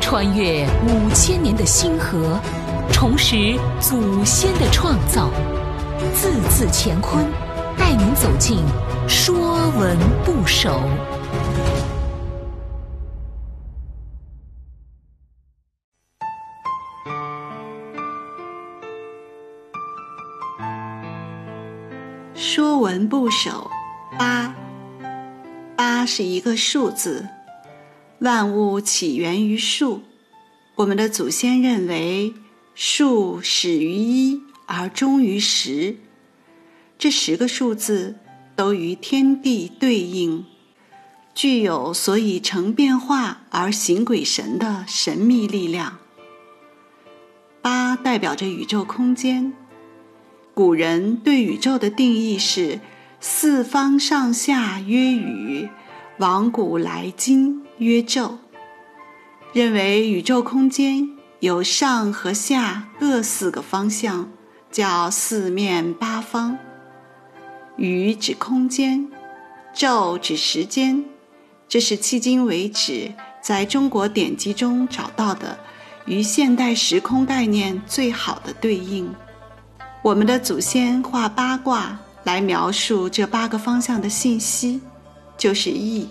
穿越五千年的星河，重拾祖先的创造，字字乾坤，带您走进《说文不首》。《说文不首》八，八是一个数字。万物起源于数，我们的祖先认为数始于一而终于十，这十个数字都与天地对应，具有所以成变化而行鬼神的神秘力量。八代表着宇宙空间，古人对宇宙的定义是：四方上下曰宇，往古来今。曰宙，认为宇宙空间有上和下各四个方向，叫四面八方。宇指空间，宙指时间，这是迄今为止在中国典籍中找到的与现代时空概念最好的对应。我们的祖先画八卦来描述这八个方向的信息，就是易。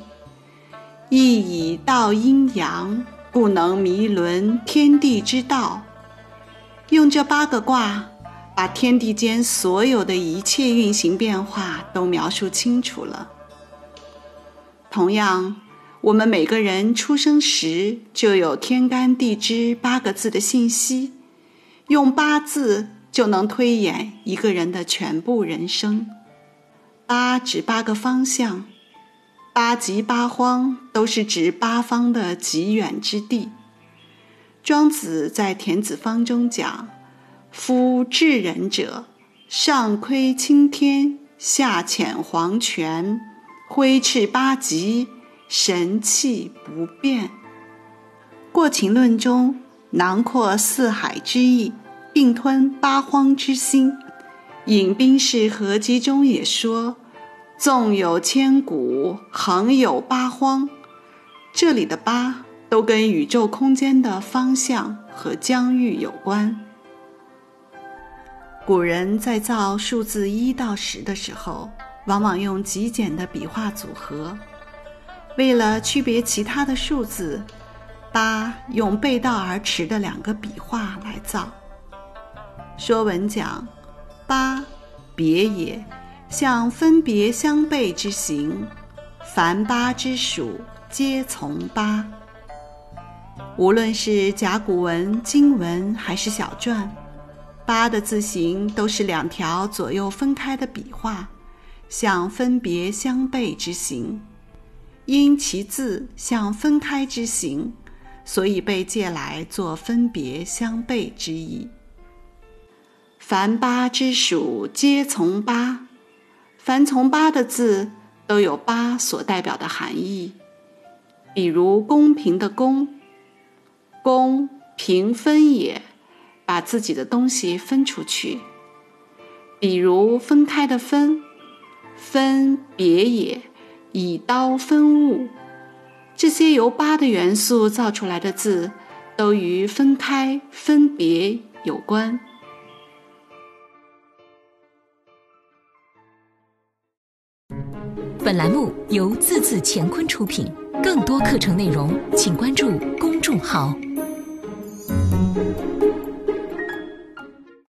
亦以道阴阳，不能迷伦天地之道。用这八个卦，把天地间所有的一切运行变化都描述清楚了。同样，我们每个人出生时就有天干地支八个字的信息，用八字就能推演一个人的全部人生。八指八个方向。八极八荒都是指八方的极远之地。庄子在《田子方》中讲：“夫至人者，上窥青天，下潜黄泉，挥斥八极，神气不变。”《过秦论》中囊括四海之意，并吞八荒之心。《引兵式合集》中也说。纵有千古，横有八荒。这里的“八”都跟宇宙空间的方向和疆域有关。古人在造数字一到十的时候，往往用极简的笔画组合。为了区别其他的数字，八用背道而驰的两个笔画来造。《说文》讲：“八，别也。”像分别相背之形，凡八之属，皆从八。无论是甲骨文、经文还是小篆，八的字形都是两条左右分开的笔画，像分别相背之形。因其字像分开之形，所以被借来做分别相背之意。凡八之属，皆从八。凡从八的字都有八所代表的含义，比如公平的公，公平分也，把自己的东西分出去；比如分开的分，分别也，以刀分物。这些由八的元素造出来的字，都与分开、分别有关。本栏目由字字乾坤出品更多课程内容请关注公众号。